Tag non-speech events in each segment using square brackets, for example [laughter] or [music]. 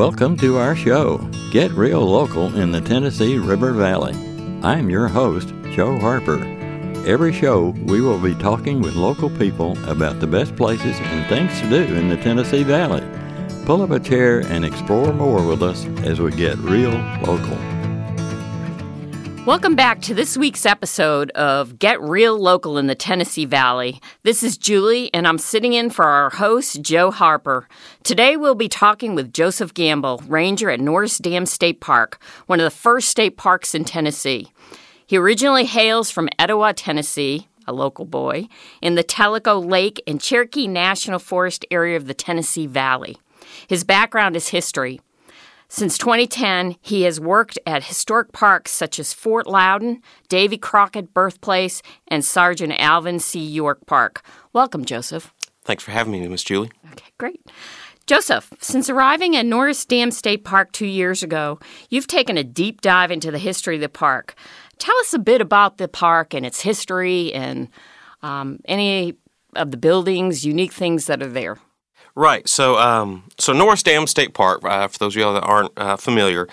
Welcome to our show, Get Real Local in the Tennessee River Valley. I'm your host, Joe Harper. Every show, we will be talking with local people about the best places and things to do in the Tennessee Valley. Pull up a chair and explore more with us as we get real local. Welcome back to this week's episode of Get Real Local in the Tennessee Valley. This is Julie, and I'm sitting in for our host, Joe Harper. Today we'll be talking with Joseph Gamble, ranger at Norris Dam State Park, one of the first state parks in Tennessee. He originally hails from Etowah, Tennessee, a local boy, in the Tellico Lake and Cherokee National Forest area of the Tennessee Valley. His background is history. Since 2010, he has worked at historic parks such as Fort Loudoun, Davy Crockett Birthplace, and Sergeant Alvin C. York Park. Welcome, Joseph. Thanks for having me, Miss Julie. Okay, great. Joseph, since arriving at Norris Dam State Park two years ago, you've taken a deep dive into the history of the park. Tell us a bit about the park and its history and um, any of the buildings, unique things that are there. Right. So, um, so Norris Dam State Park, uh, for those of y'all that aren't uh, familiar,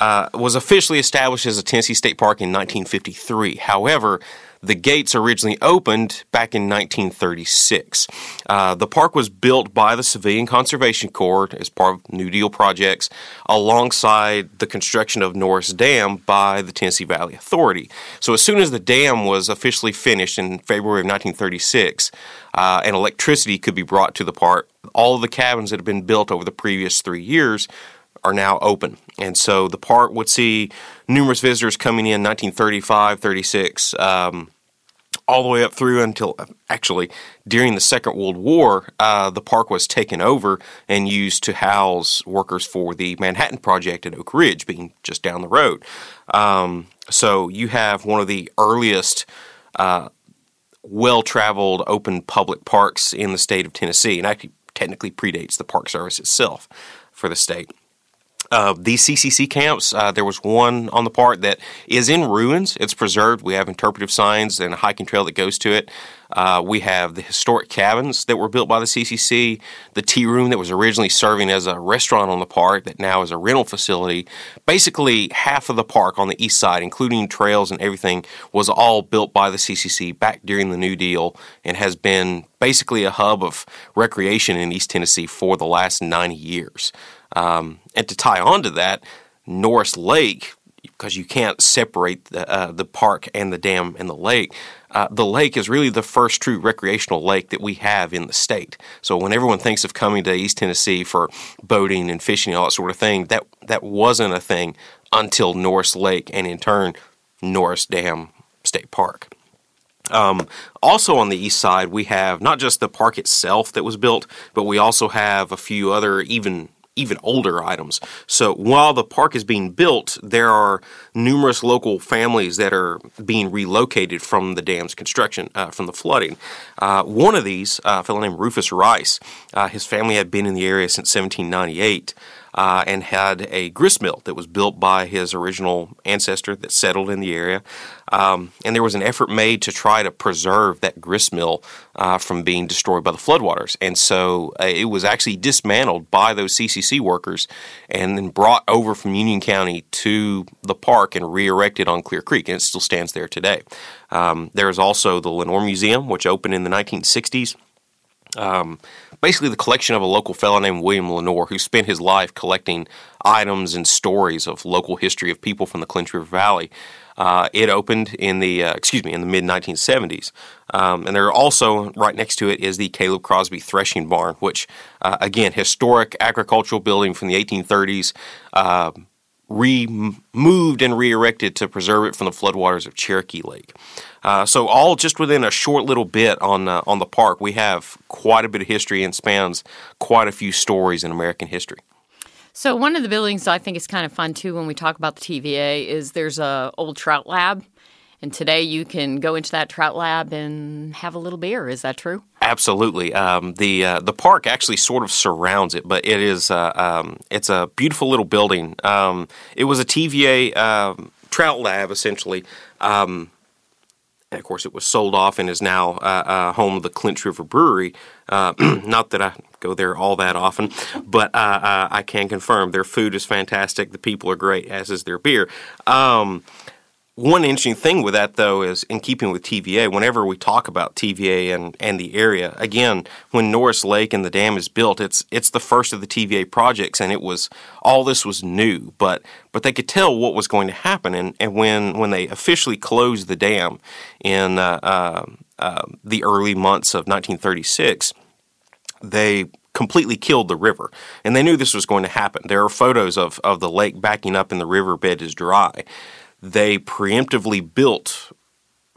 uh, was officially established as a Tennessee state park in 1953. However, the gates originally opened back in 1936. Uh, the park was built by the Civilian Conservation Corps as part of New Deal projects, alongside the construction of Norris Dam by the Tennessee Valley Authority. So, as soon as the dam was officially finished in February of 1936, uh, and electricity could be brought to the park, all of the cabins that had been built over the previous three years are now open. And so the park would see numerous visitors coming in 1935, 36, um, all the way up through until actually during the Second World War, uh, the park was taken over and used to house workers for the Manhattan Project at Oak Ridge, being just down the road. Um, so you have one of the earliest. Uh, well traveled open public parks in the state of Tennessee, and actually technically predates the Park Service itself for the state. Uh, these CCC camps, uh, there was one on the park that is in ruins. It's preserved. We have interpretive signs and a hiking trail that goes to it. Uh, we have the historic cabins that were built by the CCC, the tea room that was originally serving as a restaurant on the park that now is a rental facility. Basically, half of the park on the east side, including trails and everything, was all built by the CCC back during the New Deal and has been basically a hub of recreation in East Tennessee for the last 90 years. Um, and to tie on to that, Norris Lake, because you can't separate the, uh, the park and the dam and the lake. Uh, the lake is really the first true recreational lake that we have in the state. So when everyone thinks of coming to East Tennessee for boating and fishing and all that sort of thing, that that wasn't a thing until Norris Lake and in turn Norris Dam State Park. Um, also on the east side, we have not just the park itself that was built, but we also have a few other even even older items. So while the park is being built, there are numerous local families that are being relocated from the dam's construction, uh, from the flooding. Uh, one of these, uh, a fellow named Rufus Rice, uh, his family had been in the area since 1798 uh, and had a grist mill that was built by his original ancestor that settled in the area. Um, and there was an effort made to try to preserve that grist mill uh, from being destroyed by the floodwaters. And so uh, it was actually dismantled by those CCC workers and then brought over from Union County to the park and re erected on Clear Creek. And it still stands there today. Um, there is also the Lenoir Museum, which opened in the 1960s. Um, basically, the collection of a local fellow named William Lenoir, who spent his life collecting items and stories of local history of people from the Clinch River Valley. Uh, it opened in the uh, excuse me in the mid 1970s, um, and there are also right next to it is the Caleb Crosby Threshing Barn, which uh, again historic agricultural building from the 1830s. Removed and re-erected to preserve it from the floodwaters of Cherokee Lake. Uh, so all just within a short little bit on uh, on the park, we have quite a bit of history and spans quite a few stories in American history. So one of the buildings I think is kind of fun too when we talk about the TVA is there's a old trout lab. And today you can go into that trout lab and have a little beer. Is that true? Absolutely. Um, the uh, the park actually sort of surrounds it, but it is uh, um, it's a beautiful little building. Um, it was a TVA um, trout lab essentially. Um, and of course, it was sold off and is now uh, uh, home of the Clinch River Brewery. Uh, [clears throat] not that I go there all that often, but uh, uh, I can confirm their food is fantastic. The people are great, as is their beer. Um, one interesting thing with that, though, is in keeping with TVA, whenever we talk about TVA and, and the area, again, when Norris Lake and the dam is built, it's it's the first of the TVA projects, and it was all this was new, but but they could tell what was going to happen, and, and when when they officially closed the dam in uh, uh, uh, the early months of 1936, they completely killed the river, and they knew this was going to happen. There are photos of of the lake backing up, and the riverbed is dry they preemptively built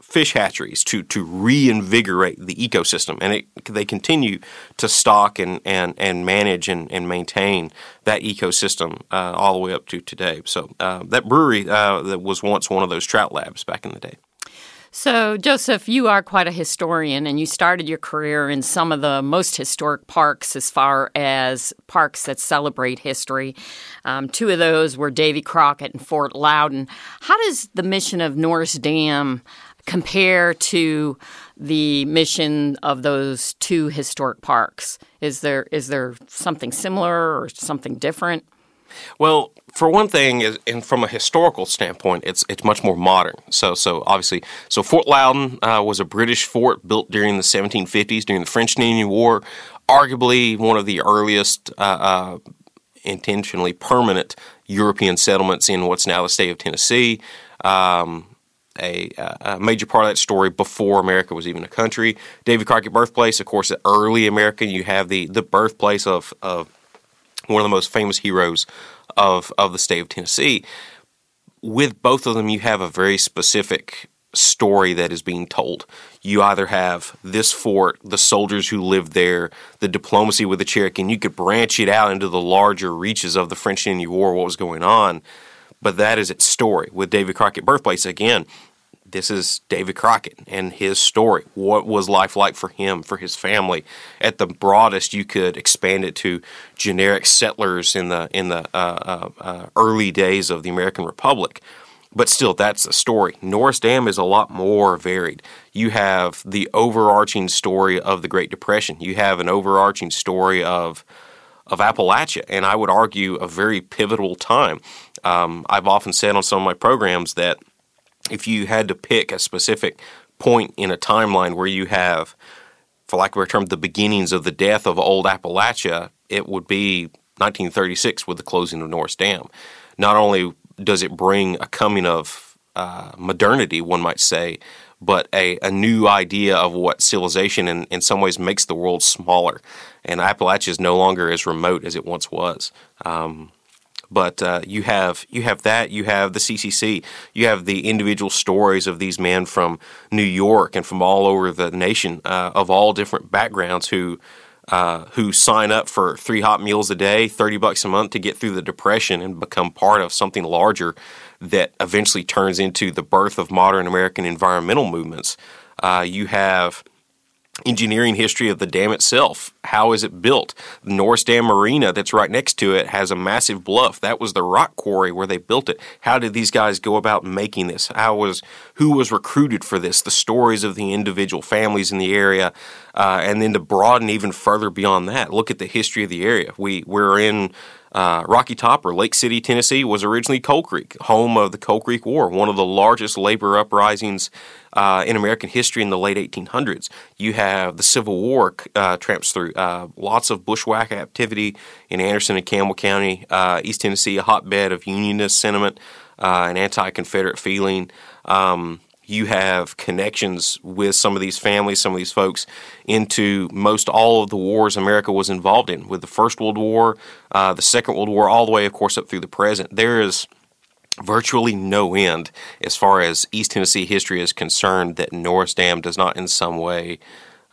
fish hatcheries to to reinvigorate the ecosystem, and it, they continue to stock and and, and manage and, and maintain that ecosystem uh, all the way up to today. So uh, that brewery uh, that was once one of those trout labs back in the day. So, Joseph, you are quite a historian, and you started your career in some of the most historic parks as far as parks that celebrate history. Um, two of those were Davy Crockett and Fort Loudoun. How does the mission of Norris Dam compare to the mission of those two historic parks? Is there is there something similar or something different? Well, for one thing, and from a historical standpoint, it's it's much more modern. So so obviously, so Fort Loudoun uh, was a British fort built during the 1750s during the French and Indian War, arguably one of the earliest uh, uh, intentionally permanent European settlements in what's now the state of Tennessee. Um, a, a, major part of that story before America was even a country. David Crockett birthplace, of course, the early American. You have the the birthplace of of one of the most famous heroes of of the state of Tennessee. With both of them, you have a very specific story that is being told. You either have this fort, the soldiers who lived there, the diplomacy with the Cherokee, and you could branch it out into the larger reaches of the French and Indian War, what was going on. But that is its story. With David Crockett birthplace, again, this is David Crockett and his story. What was life like for him, for his family? At the broadest, you could expand it to generic settlers in the in the uh, uh, uh, early days of the American Republic. But still, that's the story. Norris Dam is a lot more varied. You have the overarching story of the Great Depression. You have an overarching story of of Appalachia, and I would argue a very pivotal time. Um, I've often said on some of my programs that if you had to pick a specific point in a timeline where you have, for lack of a term, the beginnings of the death of old Appalachia, it would be 1936 with the closing of Norris Dam. Not only does it bring a coming of uh, modernity, one might say, but a, a new idea of what civilization in, in some ways makes the world smaller. And Appalachia is no longer as remote as it once was. Um, but uh, you have you have that. You have the CCC. You have the individual stories of these men from New York and from all over the nation, uh, of all different backgrounds, who uh, who sign up for three hot meals a day, thirty bucks a month to get through the depression and become part of something larger that eventually turns into the birth of modern American environmental movements. Uh, you have engineering history of the dam itself. How is it built? The Norris Dam Marina that's right next to it has a massive bluff. That was the rock quarry where they built it. How did these guys go about making this? How was who was recruited for this? The stories of the individual families in the area, uh, and then to broaden even further beyond that, look at the history of the area. We we're in uh, Rocky Top or Lake City, Tennessee, was originally Coal Creek, home of the Coal Creek War, one of the largest labor uprisings uh, in American history in the late 1800s. You have the Civil War uh, tramps through, uh, lots of bushwhack activity in Anderson and Campbell County, uh, East Tennessee, a hotbed of Unionist sentiment uh, and anti-Confederate feeling. Um, you have connections with some of these families, some of these folks, into most all of the wars America was involved in, with the First World War, uh, the Second World War, all the way, of course, up through the present. There is virtually no end as far as East Tennessee history is concerned that Norris Dam does not in some way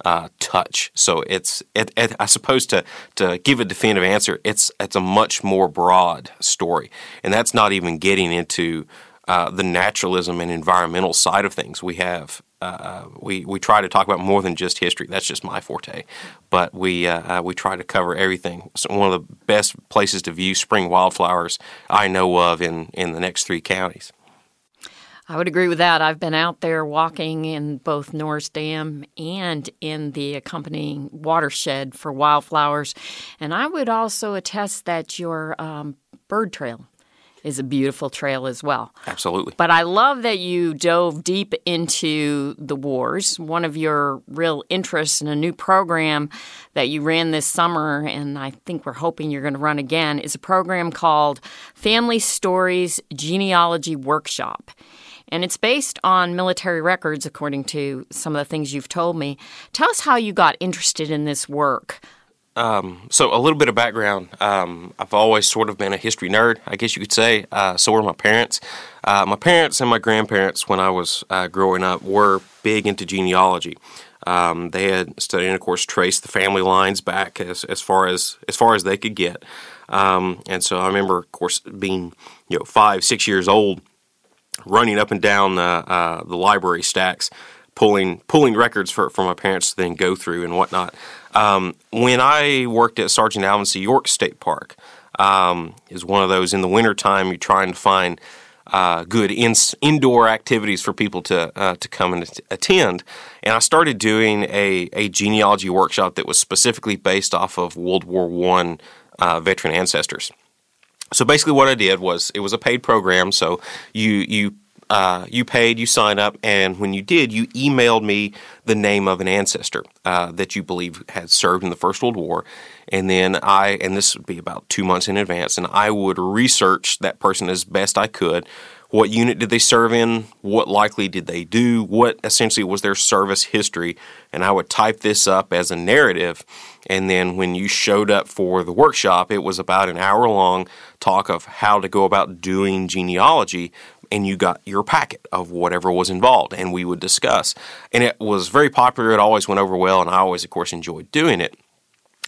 uh, touch. So it's, it, it, I suppose, to to give a definitive answer, it's it's a much more broad story, and that's not even getting into uh, the naturalism and environmental side of things. We have uh, we we try to talk about more than just history. That's just my forte, but we uh, uh, we try to cover everything. So one of the best places to view spring wildflowers I know of in in the next three counties. I would agree with that. I've been out there walking in both Norris Dam and in the accompanying watershed for wildflowers. And I would also attest that your um, bird trail is a beautiful trail as well. Absolutely. But I love that you dove deep into the wars. One of your real interests in a new program that you ran this summer, and I think we're hoping you're going to run again, is a program called Family Stories Genealogy Workshop. And it's based on military records, according to some of the things you've told me. Tell us how you got interested in this work. Um, so a little bit of background. Um, I've always sort of been a history nerd, I guess you could say. Uh, so were my parents. Uh, my parents and my grandparents, when I was uh, growing up, were big into genealogy. Um, they had studied and, of course, traced the family lines back as, as far as as far as they could get. Um, and so I remember, of course, being you know five, six years old, running up and down the, uh, the library stacks, pulling pulling records for, for my parents to then go through and whatnot. Um, when I worked at Sergeant Alvin C. York State Park, um, is one of those in the wintertime you're trying to find uh, good in, indoor activities for people to uh, to come and attend. And I started doing a, a genealogy workshop that was specifically based off of World War One uh, veteran ancestors. So basically, what I did was it was a paid program. So you you uh, you paid, you signed up, and when you did, you emailed me the name of an ancestor uh, that you believe had served in the First World War, and then I and this would be about two months in advance, and I would research that person as best I could. What unit did they serve in? What likely did they do? What essentially was their service history? And I would type this up as a narrative. And then when you showed up for the workshop, it was about an hour long talk of how to go about doing genealogy and you got your packet of whatever was involved and we would discuss. And it was very popular. It always went over well and i always of course enjoyed doing it.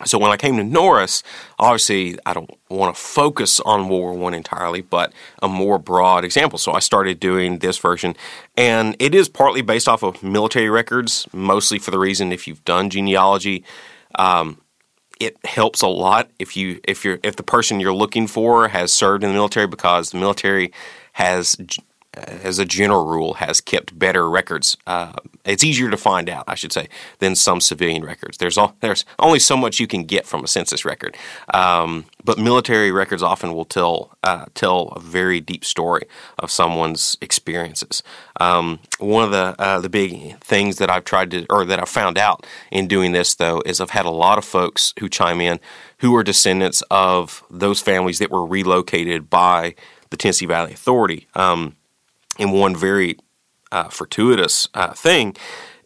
So when I came to Norris, obviously I don't want to focus on World War One entirely, but a more broad example. So I started doing this version, and it is partly based off of military records, mostly for the reason if you've done genealogy, um, it helps a lot if you if you're if the person you're looking for has served in the military because the military has as a general rule, has kept better records. Uh, it's easier to find out, I should say, than some civilian records. There's all, there's only so much you can get from a census record, um, but military records often will tell uh, tell a very deep story of someone's experiences. Um, one of the uh, the big things that I've tried to, or that I've found out in doing this, though, is I've had a lot of folks who chime in who are descendants of those families that were relocated by the Tennessee Valley Authority. Um, and one very uh, fortuitous uh, thing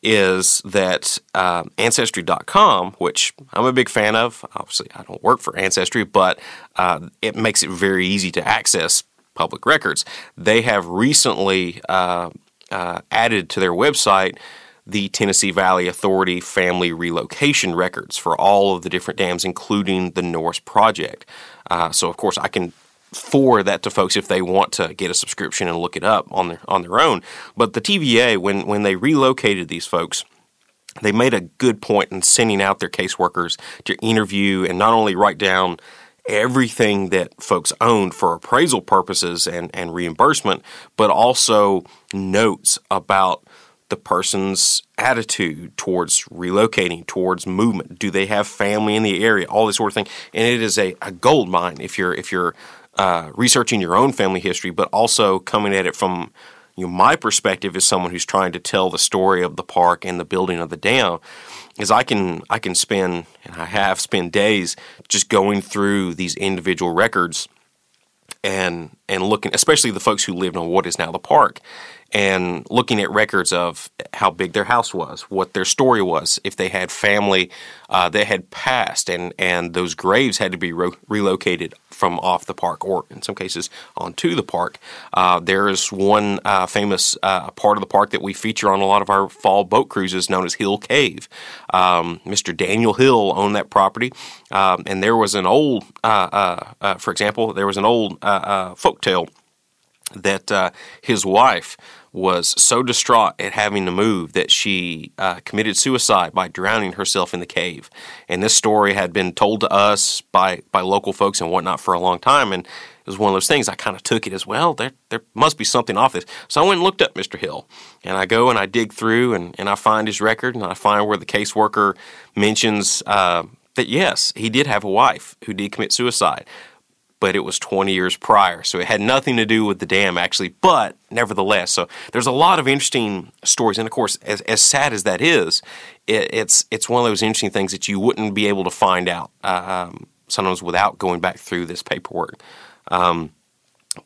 is that uh, Ancestry.com, which I'm a big fan of, obviously I don't work for Ancestry, but uh, it makes it very easy to access public records. They have recently uh, uh, added to their website the Tennessee Valley Authority family relocation records for all of the different dams, including the Norris Project. Uh, so, of course, I can for that to folks if they want to get a subscription and look it up on their on their own. But the TVA, when when they relocated these folks, they made a good point in sending out their caseworkers to interview and not only write down everything that folks owned for appraisal purposes and, and reimbursement, but also notes about the person's attitude towards relocating, towards movement. Do they have family in the area? All this sort of thing. And it is a, a gold mine if you're if you're uh, researching your own family history, but also coming at it from you know, my perspective as someone who's trying to tell the story of the park and the building of the dam is I can I can spend and I have spent days just going through these individual records and and looking especially the folks who lived on what is now the park and looking at records of how big their house was, what their story was, if they had family uh, that had passed, and, and those graves had to be ro- relocated from off the park or in some cases onto the park. Uh, there is one uh, famous uh, part of the park that we feature on a lot of our fall boat cruises known as Hill Cave. Um, Mr. Daniel Hill owned that property, um, and there was an old, uh, uh, for example, there was an old folk tale that uh, his wife was so distraught at having to move that she uh, committed suicide by drowning herself in the cave. And this story had been told to us by, by local folks and whatnot for a long time. And it was one of those things I kind of took it as well. There, there must be something off this. So I went and looked up Mr. Hill, and I go and I dig through and, and I find his record, and I find where the caseworker mentions uh, that yes, he did have a wife who did commit suicide, but it was 20 years prior. So it had nothing to do with the dam, actually, but nevertheless. So there's a lot of interesting stories. And of course, as, as sad as that is, it, it's, it's one of those interesting things that you wouldn't be able to find out um, sometimes without going back through this paperwork. Um,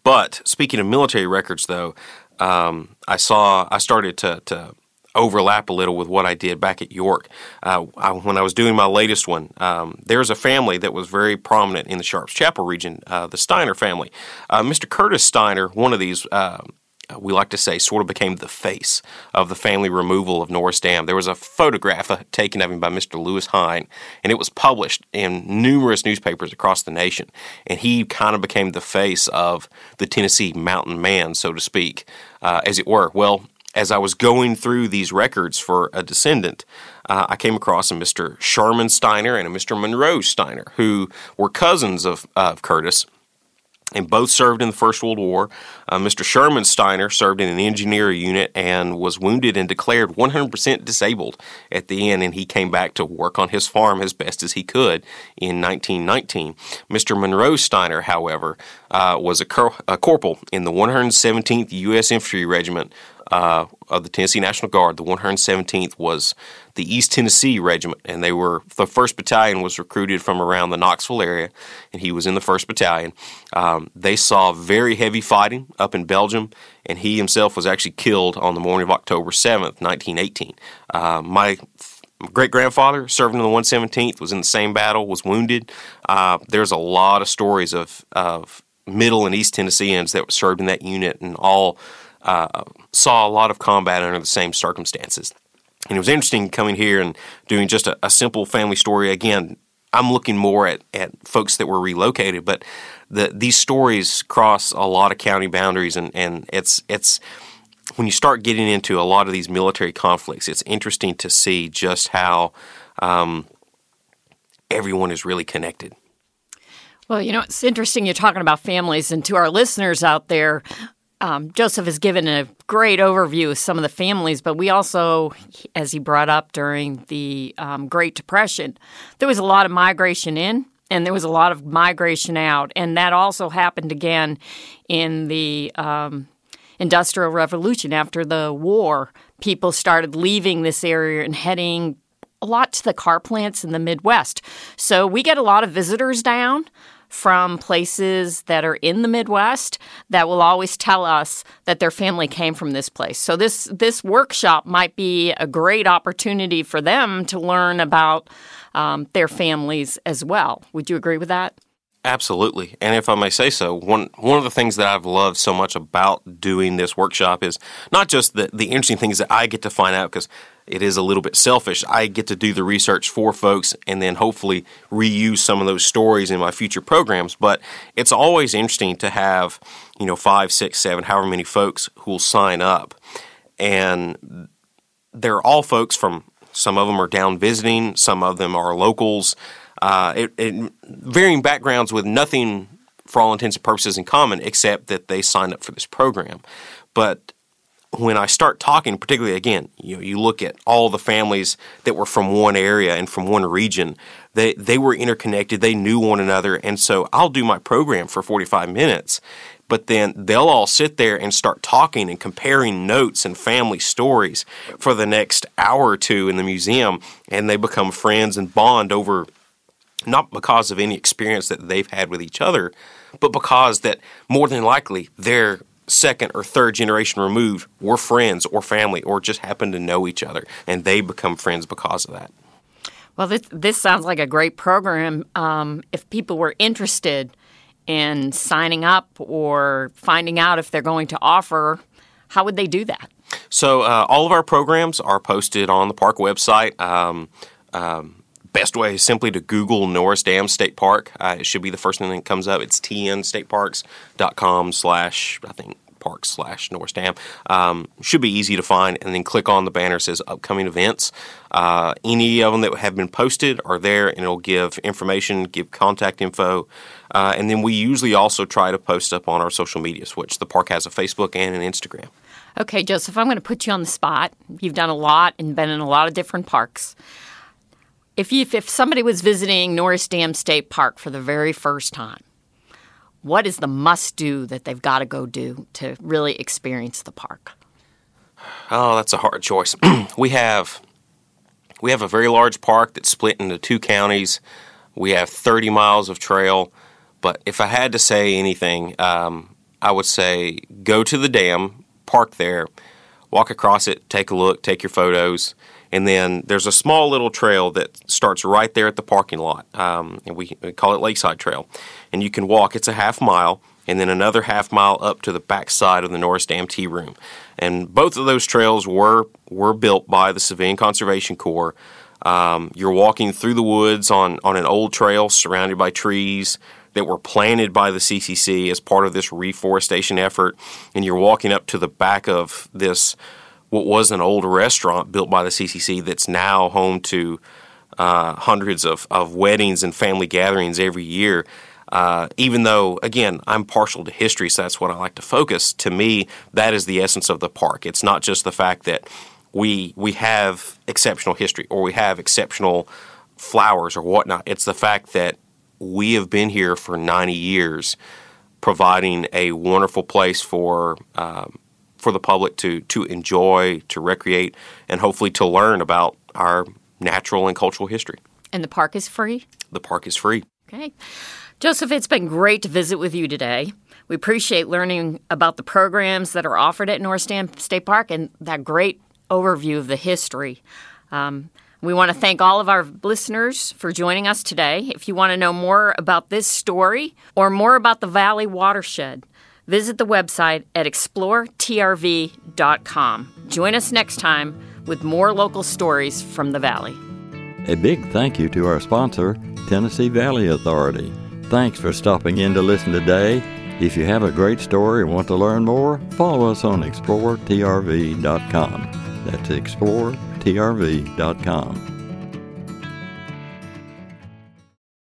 but speaking of military records, though, um, I saw I started to, to overlap a little with what I did back at York. Uh, I, when I was doing my latest one, um, there's a family that was very prominent in the Sharps Chapel region, uh, the Steiner family. Uh, Mr. Curtis Steiner, one of these uh, we like to say, sort of became the face of the family removal of Norris Dam. There was a photograph uh, taken of him by Mr. Lewis Hine, and it was published in numerous newspapers across the nation. And he kind of became the face of the Tennessee mountain man, so to speak, uh, as it were. Well, as I was going through these records for a descendant, uh, I came across a Mr. Sherman Steiner and a Mr. Monroe Steiner, who were cousins of, uh, of Curtis and both served in the First World War. Uh, Mr. Sherman Steiner served in an engineer unit and was wounded and declared 100% disabled at the end, and he came back to work on his farm as best as he could in 1919. Mr. Monroe Steiner, however, uh, was a, cor- a corporal in the 117th U.S. Infantry Regiment uh, of the Tennessee National Guard. The 117th was the East Tennessee Regiment, and they were the first battalion was recruited from around the Knoxville area, and he was in the first battalion. Um, they saw very heavy fighting up in Belgium, and he himself was actually killed on the morning of October 7th, 1918. Uh, my great grandfather served in the 117th, was in the same battle, was wounded. Uh, there's a lot of stories of, of Middle and East Tennesseans that served in that unit, and all uh, saw a lot of combat under the same circumstances. And it was interesting coming here and doing just a, a simple family story. Again, I'm looking more at, at folks that were relocated, but the, these stories cross a lot of county boundaries, and, and it's it's when you start getting into a lot of these military conflicts, it's interesting to see just how um, everyone is really connected. Well, you know, it's interesting you're talking about families, and to our listeners out there, um, Joseph has given a great overview of some of the families, but we also, as he brought up during the um, Great Depression, there was a lot of migration in and there was a lot of migration out. And that also happened again in the um, Industrial Revolution. After the war, people started leaving this area and heading a lot to the car plants in the Midwest. So we get a lot of visitors down from places that are in the Midwest that will always tell us that their family came from this place. So this this workshop might be a great opportunity for them to learn about um, their families as well. Would you agree with that? Absolutely. And if I may say so, one one of the things that I've loved so much about doing this workshop is not just the, the interesting things that I get to find out because it is a little bit selfish. I get to do the research for folks and then hopefully reuse some of those stories in my future programs. But it's always interesting to have, you know, five, six, seven, however many folks who will sign up. And they're all folks from some of them are down visiting, some of them are locals. Uh, it, it, varying backgrounds with nothing for all intents and purposes in common except that they signed up for this program. But when I start talking, particularly again, you know, you look at all the families that were from one area and from one region, they they were interconnected, they knew one another, and so I'll do my program for 45 minutes, but then they'll all sit there and start talking and comparing notes and family stories for the next hour or two in the museum, and they become friends and bond over not because of any experience that they've had with each other, but because that more than likely they're second or third generation removed were friends or family or just happen to know each other and they become friends because of that. Well, this, this sounds like a great program. Um, if people were interested in signing up or finding out if they're going to offer, how would they do that? So, uh, all of our programs are posted on the park website. Um, um, best way is simply to Google Norris Dam State Park. Uh, it should be the first thing that comes up. It's tnstateparks.com slash, I think, park slash Norris Dam. Um, should be easy to find, and then click on the banner says upcoming events. Uh, any of them that have been posted are there, and it'll give information, give contact info, uh, and then we usually also try to post up on our social medias, which the park has a Facebook and an Instagram. Okay, Joseph, I'm going to put you on the spot. You've done a lot and been in a lot of different parks. If, you, if somebody was visiting Norris Dam State Park for the very first time, what is the must do that they've got to go do to really experience the park? Oh, that's a hard choice. [clears throat] we have we have a very large park that's split into two counties. We have 30 miles of trail. But if I had to say anything, um, I would say go to the dam, park there, walk across it, take a look, take your photos, and then there's a small little trail that starts right there at the parking lot. Um, and we, we call it Lakeside Trail. And you can walk, it's a half mile, and then another half mile up to the back side of the Norris Dam Tea Room. And both of those trails were, were built by the Civilian Conservation Corps. Um, you're walking through the woods on, on an old trail surrounded by trees that were planted by the CCC as part of this reforestation effort. And you're walking up to the back of this what was an old restaurant built by the CCC that's now home to uh, hundreds of, of weddings and family gatherings every year. Uh, even though, again, I'm partial to history, so that's what I like to focus. To me, that is the essence of the park. It's not just the fact that we we have exceptional history or we have exceptional flowers or whatnot. It's the fact that we have been here for 90 years, providing a wonderful place for um, for the public to to enjoy, to recreate, and hopefully to learn about our natural and cultural history. And the park is free? The park is free. Okay. Joseph, it's been great to visit with you today. We appreciate learning about the programs that are offered at Dam State Park and that great overview of the history. Um, we want to thank all of our listeners for joining us today. If you want to know more about this story or more about the Valley watershed, Visit the website at exploretrv.com. Join us next time with more local stories from the Valley. A big thank you to our sponsor, Tennessee Valley Authority. Thanks for stopping in to listen today. If you have a great story and want to learn more, follow us on exploretrv.com. That's exploretrv.com.